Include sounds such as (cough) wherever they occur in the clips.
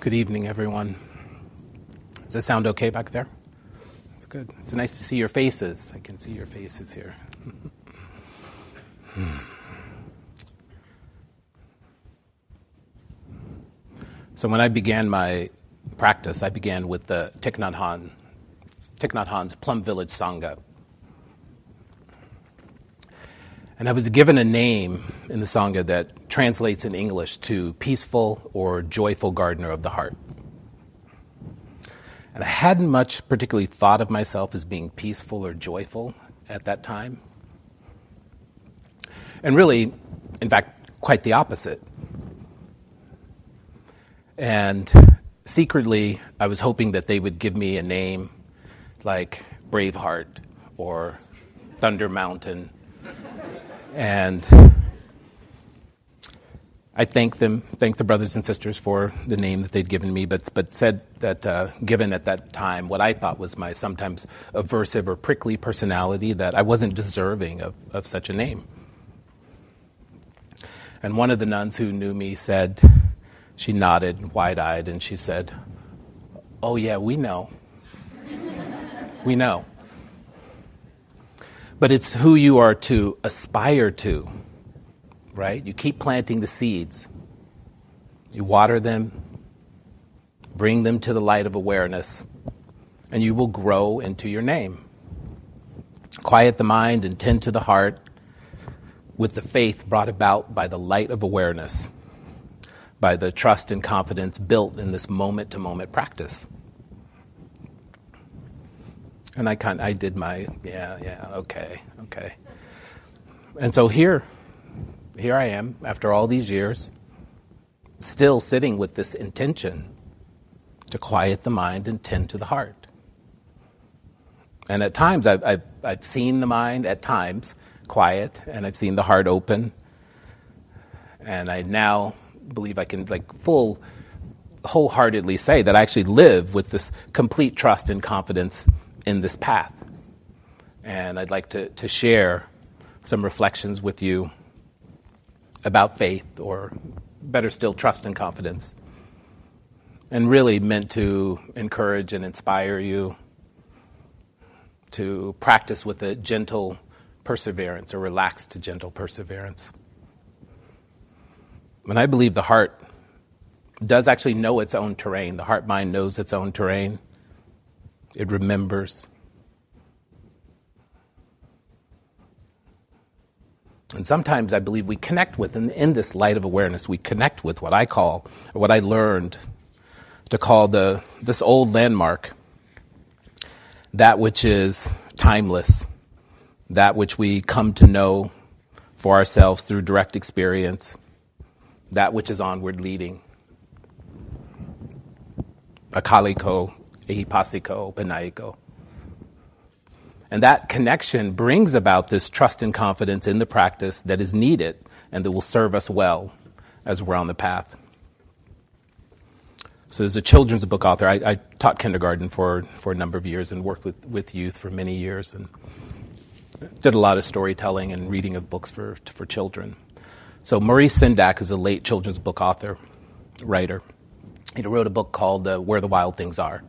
Good evening, everyone. Does that sound okay back there? It's good. It's nice to see your faces. I can see your faces here. so, when I began my practice, I began with the Thich Nhat Hanh, Thich Nhat Hanh's Plum Village Sangha. And I was given a name in the Sangha that translates in English to peaceful or joyful gardener of the heart. And I hadn't much particularly thought of myself as being peaceful or joyful at that time. And really, in fact, quite the opposite. And secretly, I was hoping that they would give me a name like Braveheart or Thunder Mountain. And I thank them, thank the brothers and sisters for the name that they'd given me, but, but said that uh, given at that time what I thought was my sometimes aversive or prickly personality, that I wasn't deserving of, of such a name. And one of the nuns who knew me said, she nodded, wide eyed, and she said, Oh, yeah, we know. we know. But it's who you are to aspire to right? You keep planting the seeds. You water them, bring them to the light of awareness, and you will grow into your name. Quiet the mind and tend to the heart with the faith brought about by the light of awareness, by the trust and confidence built in this moment to moment practice. And I kind I did my yeah, yeah, okay, okay. And so here here I am after all these years, still sitting with this intention to quiet the mind and tend to the heart. And at times, I've, I've, I've seen the mind, at times, quiet, and I've seen the heart open. And I now believe I can, like, full, wholeheartedly say that I actually live with this complete trust and confidence in this path. And I'd like to, to share some reflections with you about faith, or better still, trust and confidence. And really meant to encourage and inspire you to practice with a gentle perseverance, or relaxed to gentle perseverance. And I believe the heart does actually know its own terrain. The heart mind knows its own terrain, it remembers. And sometimes I believe we connect with, in, in this light of awareness, we connect with what I call, or what I learned to call the, this old landmark, that which is timeless, that which we come to know for ourselves through direct experience, that which is onward leading. Akaliko, Ehipassiko, Panaiko. And that connection brings about this trust and confidence in the practice that is needed and that will serve us well as we're on the path. So, as a children's book author, I, I taught kindergarten for, for a number of years and worked with, with youth for many years and did a lot of storytelling and reading of books for, for children. So, Maurice Sendak is a late children's book author, writer. He wrote a book called uh, Where the Wild Things Are.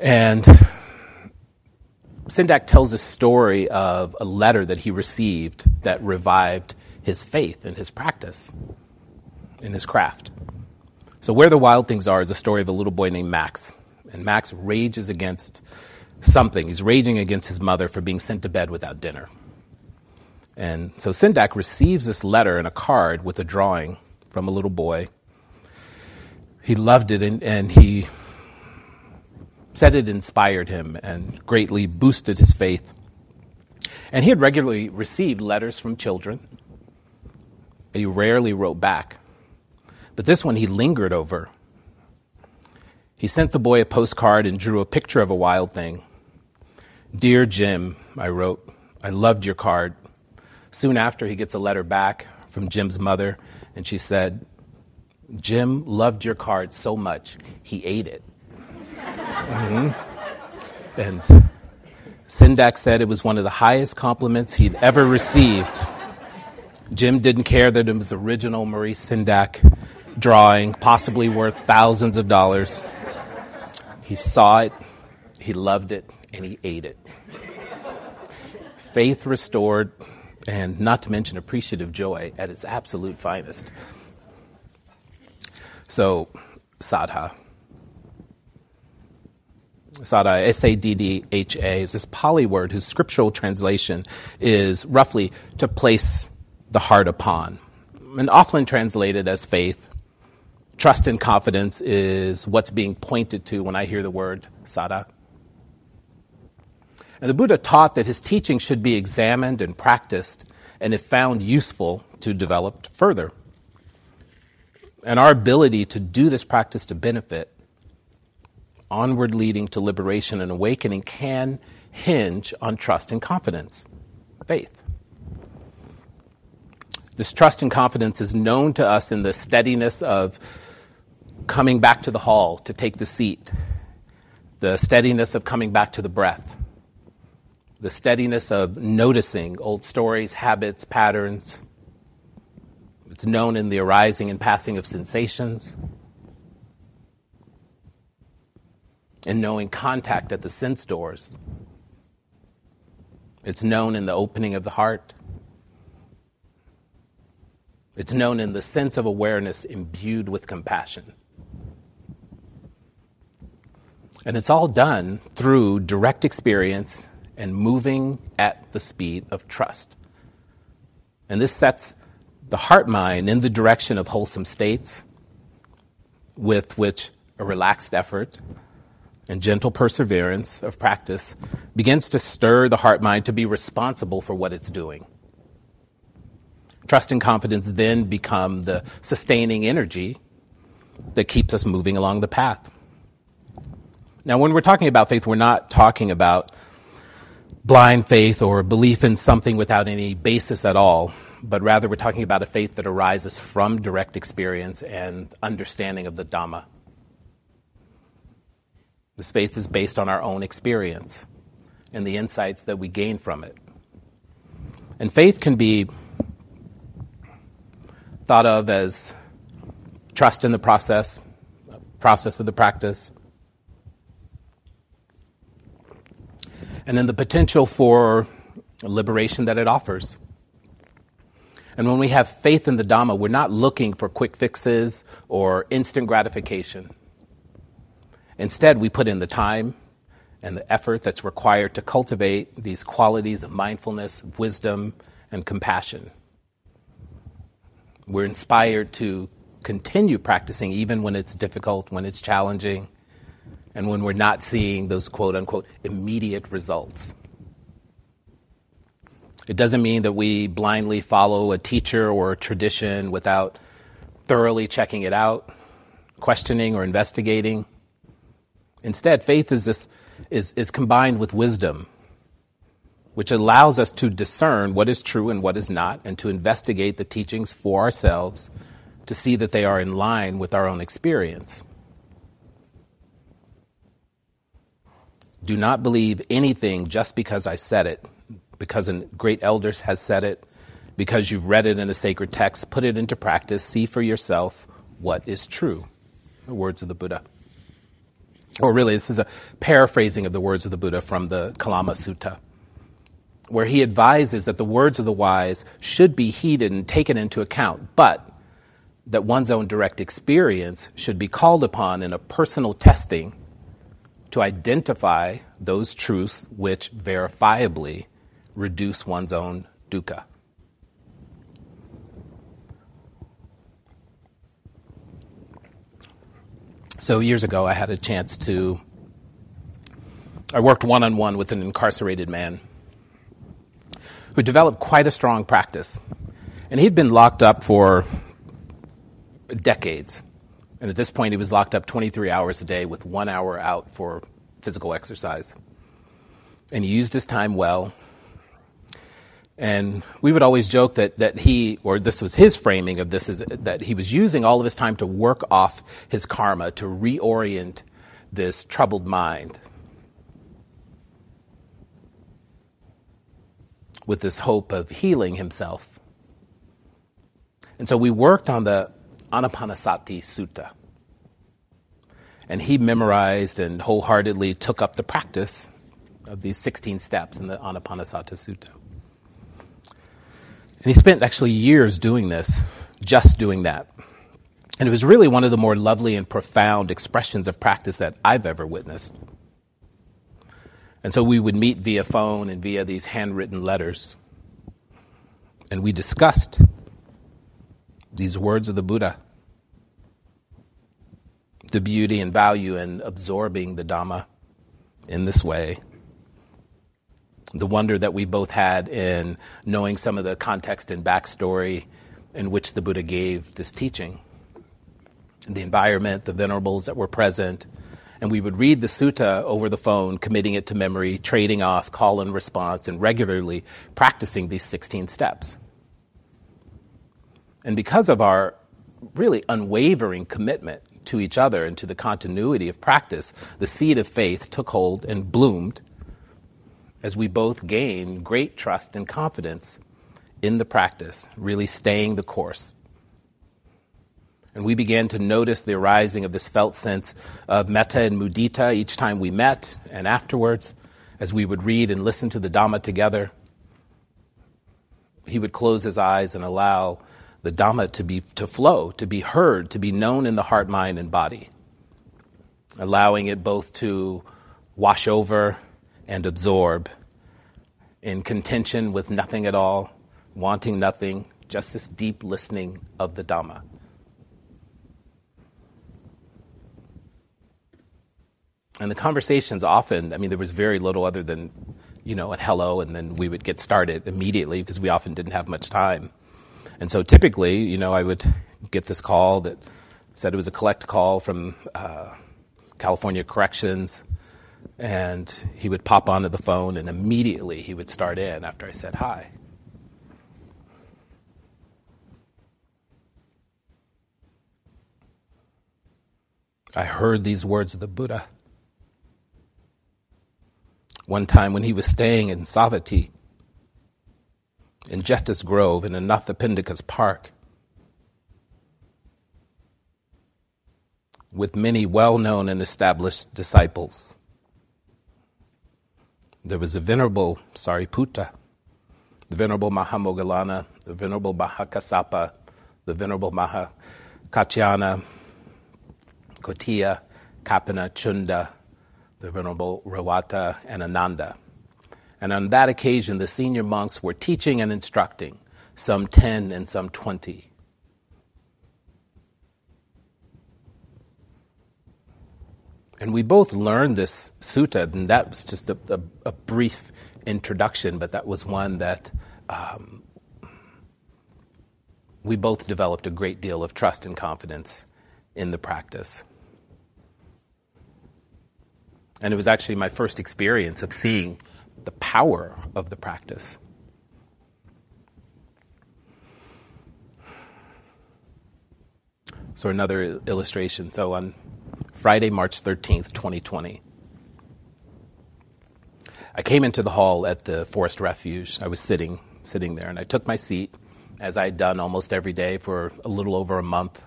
And Sendak tells a story of a letter that he received that revived his faith and his practice in his craft. So, Where the Wild Things Are is a story of a little boy named Max. And Max rages against something. He's raging against his mother for being sent to bed without dinner. And so Sendak receives this letter and a card with a drawing from a little boy. He loved it and, and he said it inspired him and greatly boosted his faith. And he had regularly received letters from children. And he rarely wrote back. But this one he lingered over. He sent the boy a postcard and drew a picture of a wild thing. Dear Jim, I wrote, I loved your card. Soon after, he gets a letter back from Jim's mother, and she said, Jim loved your card so much, he ate it. Mm-hmm. And Sendak said it was one of the highest compliments he'd ever received. Jim didn't care that it was original Maurice Sendak. drawing, possibly worth thousands of dollars. He saw it, he loved it, and he ate it. Faith restored, and not to mention appreciative joy at its absolute finest. So, saddha. Saddha, S A D D H A, is this Pali word whose scriptural translation is roughly to place the heart upon. And often translated as faith. Trust and confidence is what's being pointed to when I hear the word Saddha. And the Buddha taught that his teaching should be examined and practiced, and if found useful, to develop further. And our ability to do this practice to benefit onward leading to liberation and awakening can hinge on trust and confidence, faith. This trust and confidence is known to us in the steadiness of coming back to the hall to take the seat, the steadiness of coming back to the breath, the steadiness of noticing old stories, habits, patterns. It's known in the arising and passing of sensations and knowing contact at the sense doors. It's known in the opening of the heart. It's known in the sense of awareness imbued with compassion. And it's all done through direct experience and moving at the speed of trust. And this sets the heart mind in the direction of wholesome states with which a relaxed effort and gentle perseverance of practice begins to stir the heart mind to be responsible for what it's doing. Trust and confidence then become the sustaining energy that keeps us moving along the path. Now, when we're talking about faith, we're not talking about blind faith or belief in something without any basis at all, but rather we're talking about a faith that arises from direct experience and understanding of the Dhamma. This faith is based on our own experience and the insights that we gain from it. And faith can be thought of as trust in the process, process of the practice, and then the potential for liberation that it offers. And when we have faith in the Dhamma, we're not looking for quick fixes or instant gratification. Instead, we put in the time and the effort that's required to cultivate these qualities of mindfulness, wisdom, and compassion. We're inspired to continue practicing even when it's difficult, when it's challenging, and when we're not seeing those quote unquote immediate results. It doesn't mean that we blindly follow a teacher or a tradition without thoroughly checking it out, questioning or investigating. Instead, faith is, this, is, is combined with wisdom, which allows us to discern what is true and what is not, and to investigate the teachings for ourselves to see that they are in line with our own experience. Do not believe anything just because I said it, because a great elder has said it, because you've read it in a sacred text. Put it into practice. See for yourself what is true. The words of the Buddha or really, this is a paraphrasing of the words of the Buddha from the Kalama Sutta, where he advises that the words of the wise should be heeded and taken into account, but that one's own direct experience should be called upon in a personal testing to identify those truths which verifiably reduce one's own dukkha. So years ago, I had a chance to. I worked one on one with an incarcerated man who developed quite a strong practice. And he'd been locked up for decades. And at this point, he was locked up 23 hours a day with one hour out for physical exercise. And he used his time well. And we would always joke that, that he, or this was his framing of this, is that he was using all of his time to work off his karma, to reorient this troubled mind with this hope of healing himself. And so we worked on the, Anapanasati Sutta. And he memorized and wholeheartedly took up the practice of these 16 steps in the Anapanasati Sutta. And he spent actually years doing this, just doing that. And it was really one of the more lovely and profound expressions of practice that I've ever witnessed. And so we would meet via phone and via these handwritten letters. And we discussed these words of the Buddha the beauty and value in absorbing the Dhamma in this way. The wonder that we both had in knowing some of the context and backstory in which the Buddha gave this teaching. The environment, the venerables that were present, and we would read the sutta over the phone, committing it to memory, trading off call and response, and regularly practicing these 16 steps. And because of our really unwavering commitment to each other and to the continuity of practice, the seed of faith took hold and bloomed as we both gained great trust and confidence in the practice, really staying the course. And we began to notice the arising of this felt sense of metta and mudita each time we met and afterwards, as we would read and listen to the Dhamma together. He would close his eyes and allow the Dhamma to be to flow, to be heard, to be known in the heart, mind, and body, allowing it both to wash over and absorb in contention with nothing at all, wanting nothing, just this deep listening of the Dhamma. And the conversations often, I mean, there was very little other than, you know, a hello, and then we would get started immediately because we often didn't have much time. And so typically, you know, I would get this call that said it was a collect call from uh, California Corrections, and he would pop onto the phone, and immediately he would start in after I said hi. I heard these words of the Buddha. One time when he was staying in Savatthi, in Jeta's Grove in Anathapindika's Park, with many well known and established disciples. There was the Venerable Sariputta, the Venerable Mahamoggallana, the Venerable Mahakassapa, the Venerable Mahakaccana, Kotthita, Kappina, Chunda, the Venerable Revata, and Ananda. And on that occasion, the senior monks were teaching and instructing, some 10 and some 20. And we both learned this sutta, and that was just a, a, a brief introduction, but that was one that um, we both developed a great deal of trust and confidence in the practice. And it was actually my first experience of seeing the power of the practice. So, another illustration. So, on Friday, March 13th, 2020, I came into the hall at the Forest Refuge. I was sitting, sitting there, and I took my seat, as I'd done almost every day for a little over a month.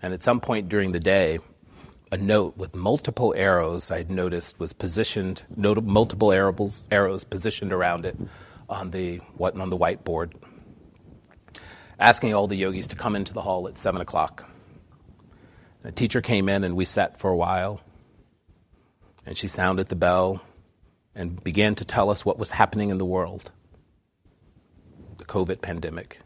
And at some point during the day, a note with multiple arrows I'd noticed was positioned, multiple arrows, arrows positioned around it on the, what, on the whiteboard, asking all the yogis to come into the hall at 7 o'clock. A teacher came in and we sat for a while, and she sounded the bell and began to tell us what was happening in the world the COVID pandemic.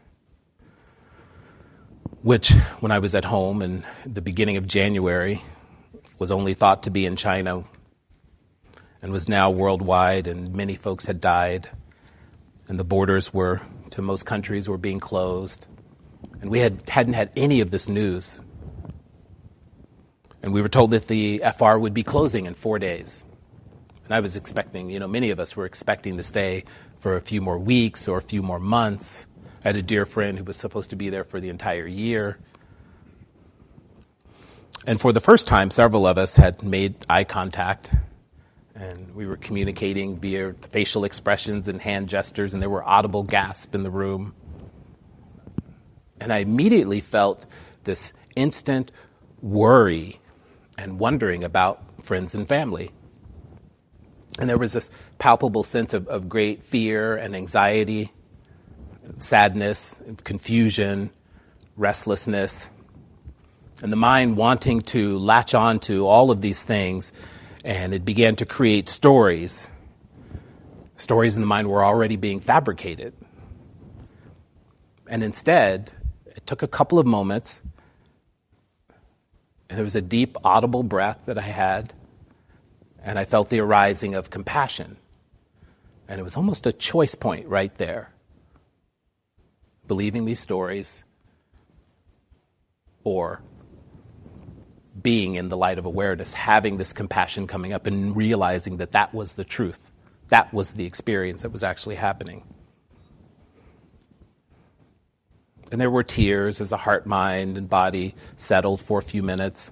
Which, when I was at home in the beginning of January, was only thought to be in China and was now worldwide, and many folks had died, and the borders were to most countries were being closed, and we had, hadn't had any of this news. And we were told that the FR would be closing in four days. And I was expecting, you know, many of us were expecting to stay for a few more weeks or a few more months. I had a dear friend who was supposed to be there for the entire year. And for the first time, several of us had made eye contact and we were communicating via facial expressions and hand gestures, and there were audible gasps in the room. And I immediately felt this instant worry and wondering about friends and family. And there was this palpable sense of, of great fear and anxiety, sadness, confusion, restlessness, and the mind wanting to latch on to all of these things. And it began to create stories. Stories in the mind were already being fabricated. And instead, it took a couple of moments, and there was a deep, audible breath that I had and I felt the arising of compassion. And it was almost a choice point right there. Believing these stories or being in the light of awareness, having this compassion coming up and realizing that that was the truth. That was the experience that was actually happening. And there were tears as the heart, mind, and body settled for a few minutes.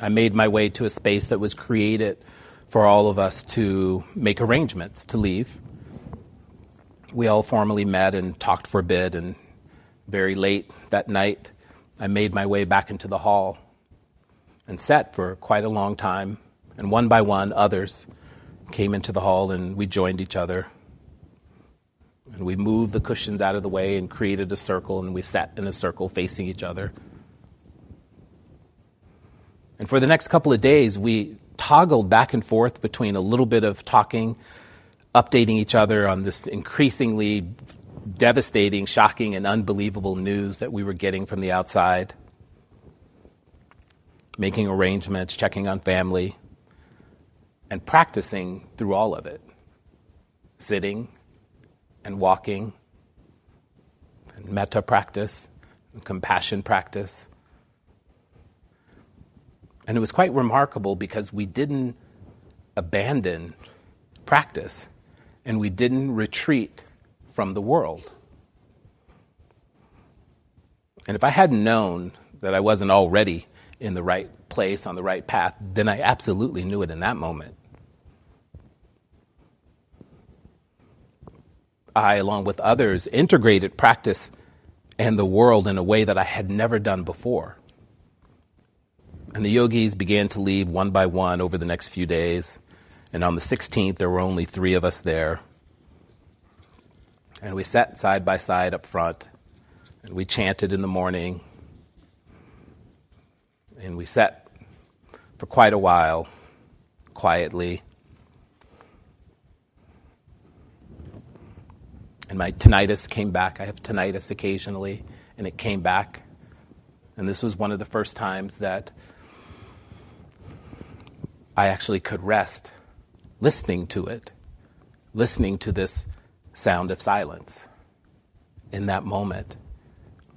I made my way to a space that was created for all of us to make arrangements to leave. We all formally met and talked for a bit, and very late that night, I made my way back into the hall and sat for quite a long time. And one by one, others came into the hall and we joined each other. And we moved the cushions out of the way and created a circle, and we sat in a circle facing each other. And for the next couple of days, we toggled back and forth between a little bit of talking, updating each other on this increasingly devastating, shocking, and unbelievable news that we were getting from the outside, making arrangements, checking on family, and practicing through all of it sitting and walking, and metta practice, and compassion practice and it was quite remarkable because we didn't abandon practice and we didn't retreat from the world. And if I hadn't known that I wasn't already in the right place, on the right path, then I absolutely knew it in that moment. I, along with others, integrated practice and the world in a way that I had never done before. And the yogis began to leave one by one over the next few days. And on the 16th, there were only three of us there. And we sat side by side up front, and we chanted in the morning. And we sat for quite a while, quietly. And my tinnitus came back. I have tinnitus occasionally, and it came back. And this was one of the first times that I actually could rest listening to it, listening to this sound of silence in that moment,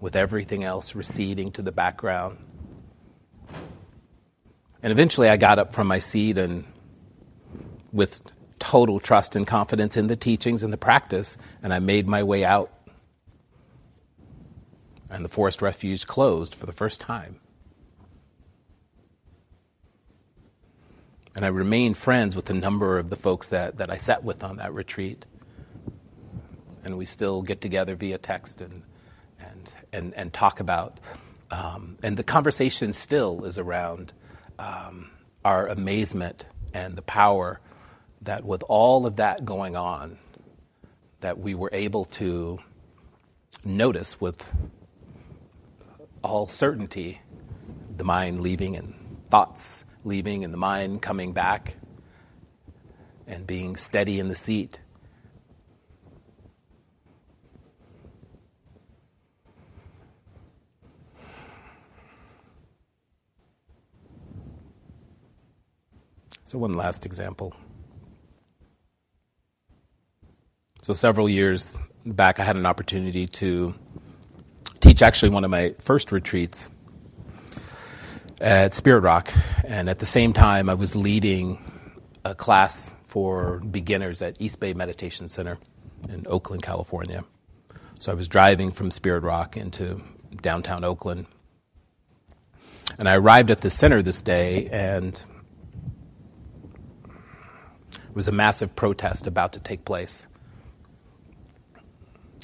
with everything else receding to the background. And eventually I got up from my seat and, with total trust and confidence in the teachings and the practice, and I made my way out. And the forest refuge closed for the first time. And I remained friends with a number of the folks that, that I sat with on that retreat. And we still get together via text and, and, and, and talk about. Um, and the conversation still is around um, our amazement and the power that, with all of that going on, that we were able to notice with all certainty the mind leaving and thoughts leaving and the mind coming back and being steady in the seat. So, one last example. So, several years back, I had an opportunity to teach actually one of my first retreats at Spirit Rock, and at the same time, I was leading a class for beginners at East Bay Meditation Center in Oakland, California. So I was driving from Spirit Rock into downtown Oakland. And I arrived at the center this day, and it was a massive protest about to take place.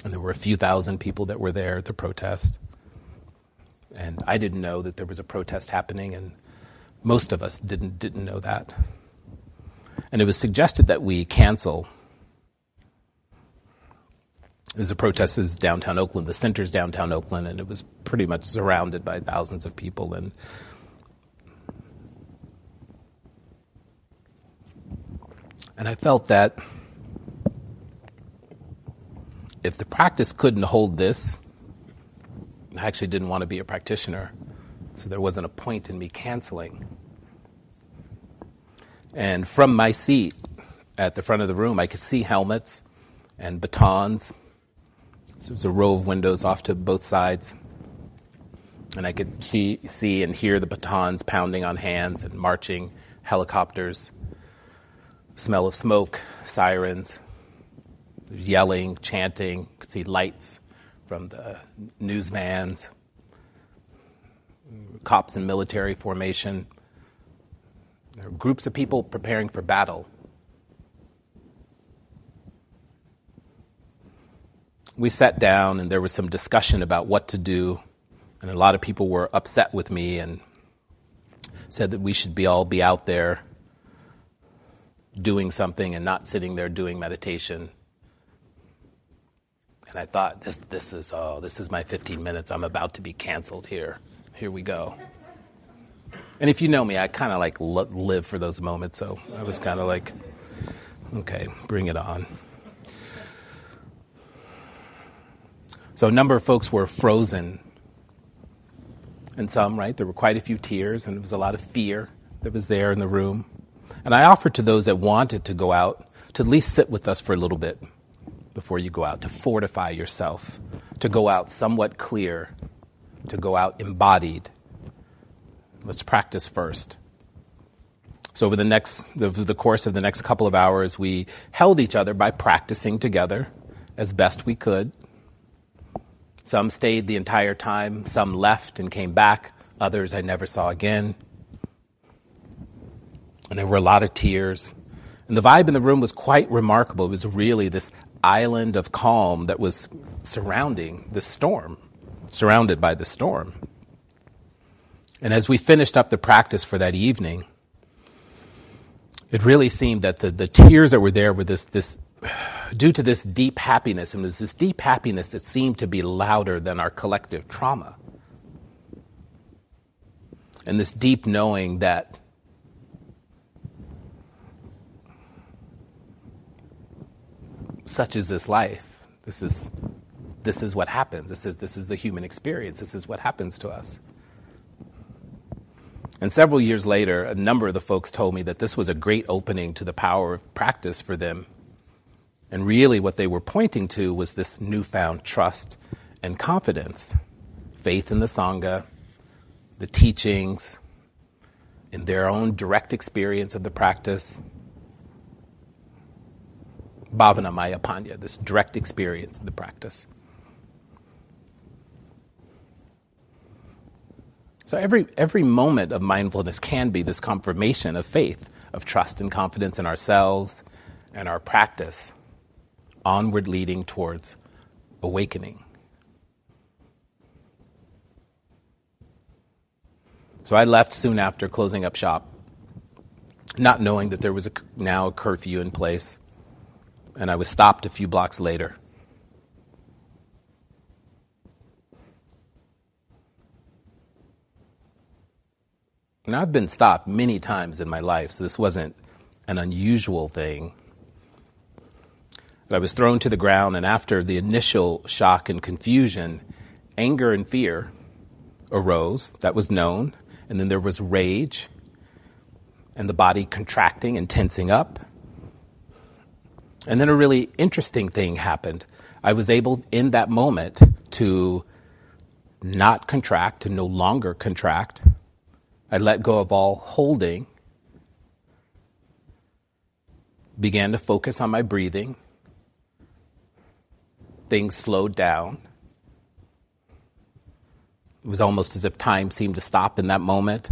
And there were a few thousand people that were there at the protest And I didn't know that there was a protest happening, and most of us didn't, didn't know that. And it was suggested that we cancel. There's a protest is downtown Oakland, the center's downtown Oakland, and it was pretty much surrounded by thousands of people. And and I felt that if the practice couldn't hold this, I actually didn't want to be a practitioner. So there wasn't a point in me canceling. And from my seat at the front of the room, I could see helmets and batons. So there was a row of windows off to both sides. And I could see, see and hear the batons pounding on hands and marching helicopters, smell of smoke, sirens, yelling, chanting. You Could see lights from the news vans, cops in military formation. There were groups of people preparing for battle. We sat down and there was some discussion about what to do, and a lot of people were upset with me and said that we should be all be out there doing something and not sitting there doing meditation. And I thought, this, this is oh, this is my 15 minutes. I'm about to be canceled here. Here we go. And if you know me, I kind of like live for those moments. So I was kind of like, okay, bring it on. So a number of folks were frozen. And some, right? There were quite a few tears, and there was a lot of fear that was there in the room. And I offered to those that wanted to go out to at least sit with us for a little bit before you go out, to fortify yourself, to go out somewhat clear, to go out embodied Let's practice first. So, over the next, over the course of the next couple of hours, we held each other by practicing together as best we could. Some stayed the entire time, some left and came back, others I never saw again. And there were a lot of tears. And the vibe in the room was quite remarkable. It was really this island of calm that was surrounding the storm, surrounded by the storm. And as we finished up the practice for that evening, it really seemed that the, the tears that were there were this, this, (sighs) due to this deep happiness, and it was this deep happiness that seemed to be louder than our collective trauma. And this deep knowing that such is this life. This is, this is what happens. This is, this is the human experience. This is what happens to us. And several years later, a number of the folks told me that this was a great opening to the power of practice for them. And really, what they were pointing to was this newfound trust and confidence faith in the Sangha, the teachings, in their own direct experience of the practice. Bhavana Maya Panya, this direct experience of the practice. So every, every moment of mindfulness can be this confirmation of faith, of trust and confidence in ourselves and our practice, onward leading towards awakening. So I left soon after closing up shop, not knowing that there was a, now a curfew in place, and I was stopped a few blocks later. And I've been stopped many times in my life, so this wasn't an unusual thing. But I was thrown to the ground, and after the initial shock and confusion, anger and fear arose. That was known. And then there was rage, and the body contracting and tensing up. And then a really interesting thing happened. I was able, in that moment, to not contract, to no longer contract I let go of all holding, began to focus on my breathing. Things slowed down. It was almost as if time seemed to stop in that moment.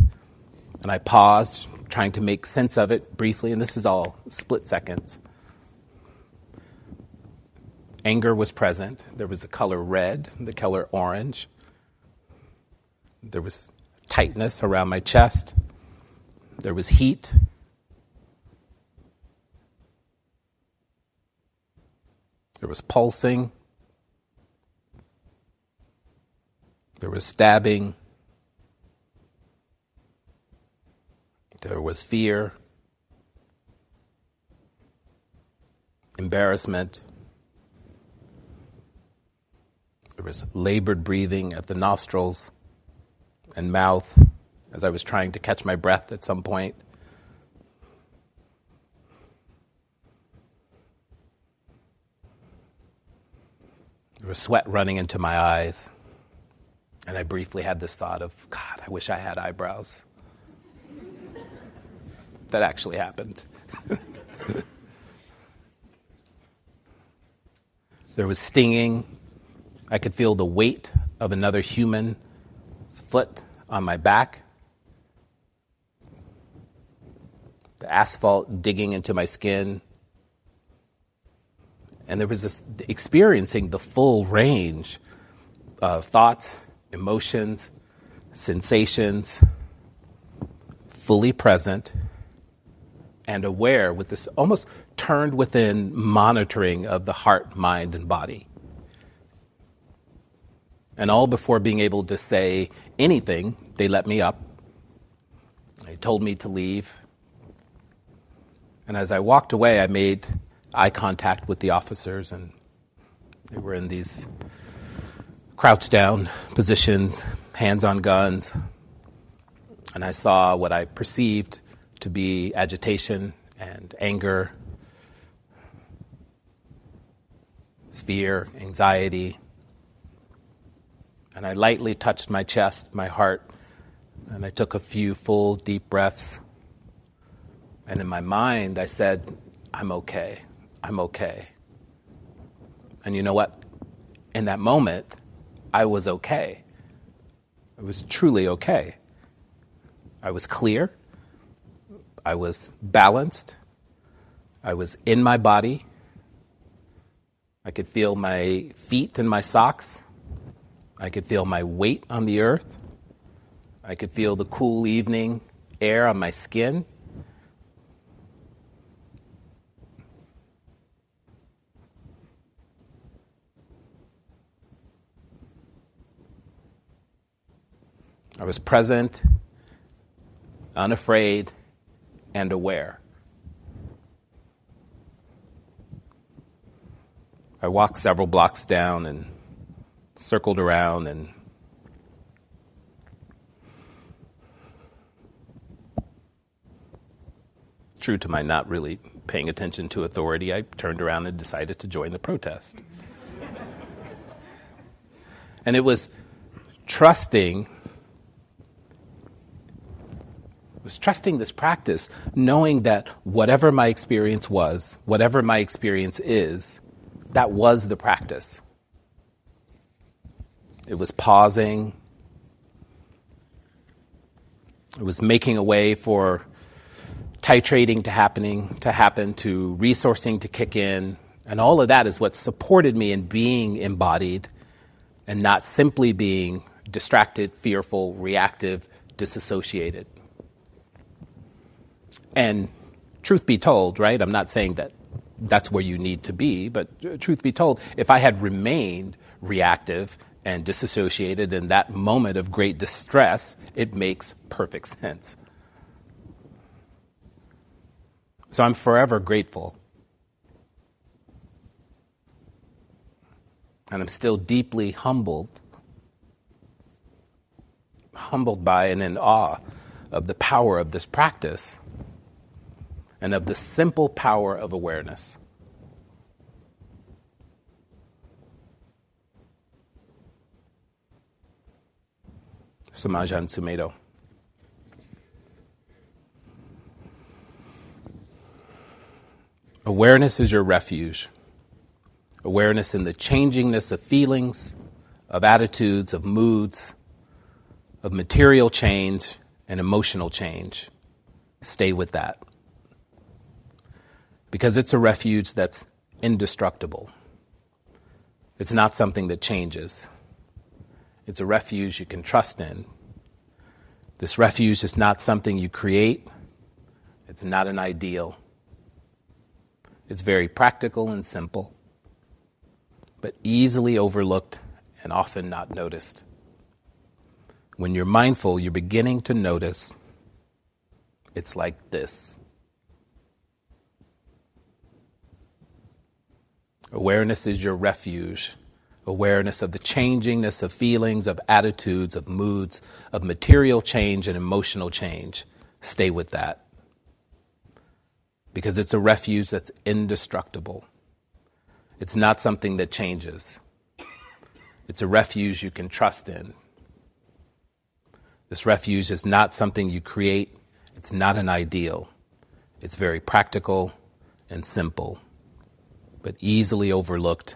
And I paused, trying to make sense of it briefly, and this is all split seconds. Anger was present. There was the color red, the color orange. There was tightness around my chest. There was heat. There was pulsing. There was stabbing. There was fear, embarrassment. There was labored breathing at the nostrils and mouth as I was trying to catch my breath at some point. There was sweat running into my eyes. And I briefly had this thought of, God, I wish I had eyebrows. that actually happened. (laughs) there was stinging. I could feel the weight of another human foot on my back. The asphalt digging into my skin. And there was this experiencing the full range of thoughts, emotions, sensations, fully present and aware with this almost turned within monitoring of the heart, mind, and body. And all before being able to say anything, they let me up. They told me to leave. And as I walked away, I made eye contact with the officers, and they were in these crouched down positions, hands on guns. And I saw what I perceived to be agitation and anger, fear, anxiety. And I lightly touched my chest, my heart, and I took a few full, deep breaths. And in my mind, I said, I'm okay. I'm okay. And you know what? In that moment, I was okay. I was truly okay. I was clear. I was balanced. I was in my body. I could feel my feet in my socks. I could feel my weight on the earth. I could feel the cool evening air on my skin. I was present, unafraid, and aware. I walked several blocks down and circled around and true to my not really paying attention to authority, I turned around and decided to join the protest. and it was trusting was trusting this practice, knowing that whatever my experience was, whatever my experience is, that was the practice. It was pausing. It was making a way for titrating to happening to happen, to resourcing to kick in, and all of that is what supported me in being embodied and not simply being distracted, fearful, reactive, disassociated. And truth be told, right? I'm not saying that that's where you need to be, but truth be told, if I had remained reactive and disassociated in that moment of great distress, it makes perfect sense. So I'm forever grateful. And I'm still deeply humbled, humbled by and in awe of the power of this practice and of the simple power of awareness. Sumajan Sumedho. Awareness is your refuge. Awareness in the changingness of feelings, of attitudes, of moods, of material change and emotional change. Stay with that because it's a refuge that's indestructible. It's not something that changes. It's a refuge you can trust in This refuge is not something you create, it's not an ideal. It's very practical and simple, but easily overlooked and often not noticed. When you're mindful, you're beginning to notice it's like this. Awareness is your refuge. Awareness of the changingness of feelings, of attitudes, of moods, of material change and emotional change. Stay with that. Because it's a refuge that's indestructible. It's not something that changes. It's a refuge you can trust in. This refuge is not something you create, it's not an ideal. It's very practical and simple but easily overlooked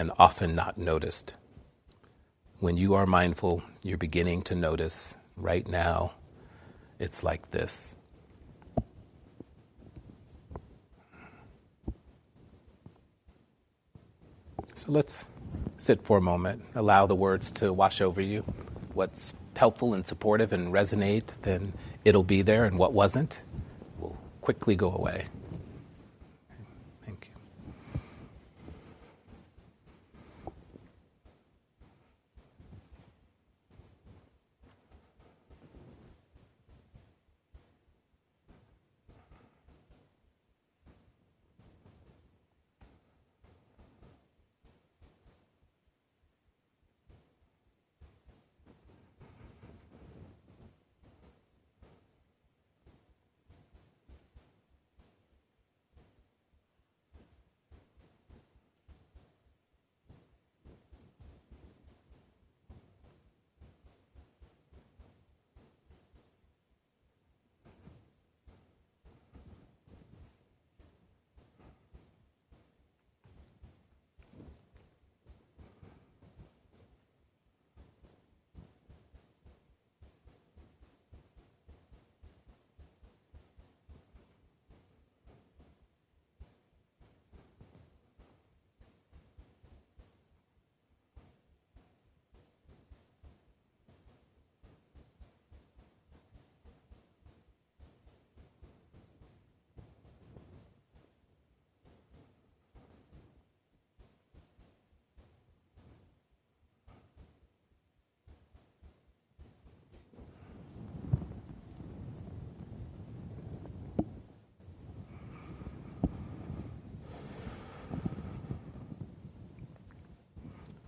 and often not noticed. When you are mindful, you're beginning to notice right now, it's like this. So let's sit for a moment, allow the words to wash over you. What's helpful and supportive and resonate, then it'll be there, and what wasn't will quickly go away.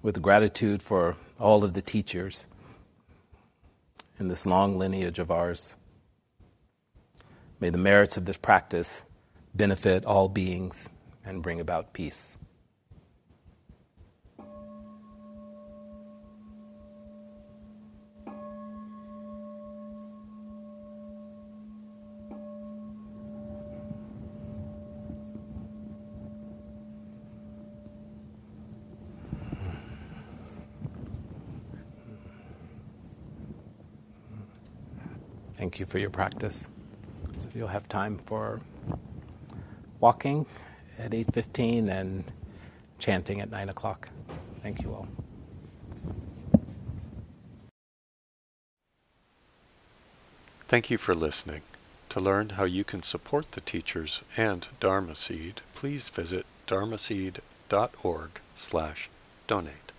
With gratitude for all of the teachers in this long lineage of ours. May the merits of this practice benefit all beings and bring about peace. Thank you for your practice. So you'll have time for walking at 8.15 and chanting at 9 o'clock. Thank you all. Thank you for listening. To learn how you can support the teachers and Dharma Seed, please visit dharmaseed.org slash donate.